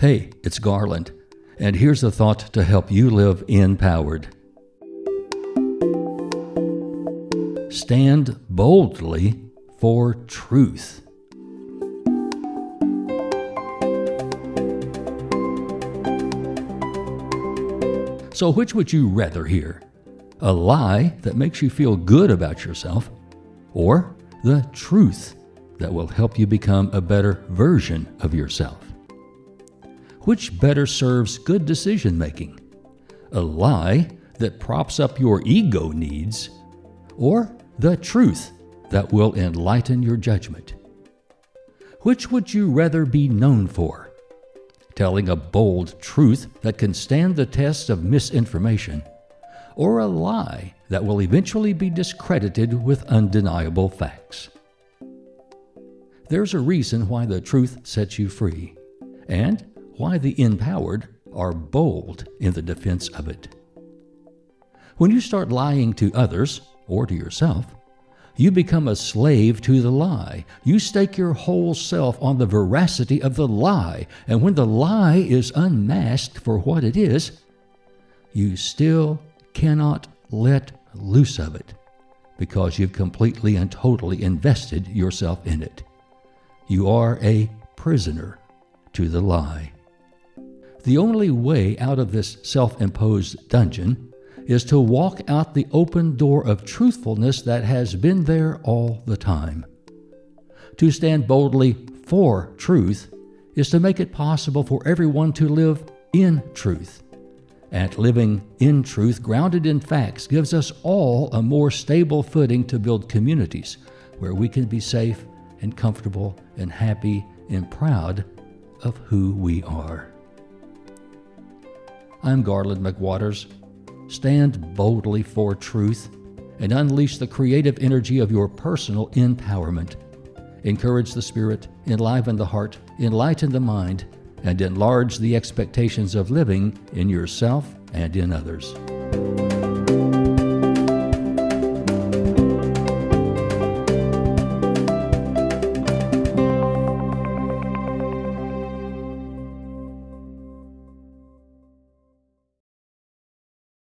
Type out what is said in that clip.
Hey, it's Garland, and here's a thought to help you live empowered. Stand boldly for truth. So, which would you rather hear? A lie that makes you feel good about yourself, or the truth that will help you become a better version of yourself? Which better serves good decision making? A lie that props up your ego needs, or the truth that will enlighten your judgment? Which would you rather be known for? telling a bold truth that can stand the test of misinformation, or a lie that will eventually be discredited with undeniable facts. There's a reason why the truth sets you free, and why the empowered are bold in the defense of it. When you start lying to others, or to yourself, you become a slave to the lie. You stake your whole self on the veracity of the lie. And when the lie is unmasked for what it is, you still cannot let loose of it because you've completely and totally invested yourself in it. You are a prisoner to the lie. The only way out of this self imposed dungeon is to walk out the open door of truthfulness that has been there all the time. To stand boldly for truth is to make it possible for everyone to live in truth. And living in truth, grounded in facts, gives us all a more stable footing to build communities where we can be safe and comfortable and happy and proud of who we are. I'm Garland McWaters. Stand boldly for truth and unleash the creative energy of your personal empowerment. Encourage the spirit, enliven the heart, enlighten the mind, and enlarge the expectations of living in yourself and in others.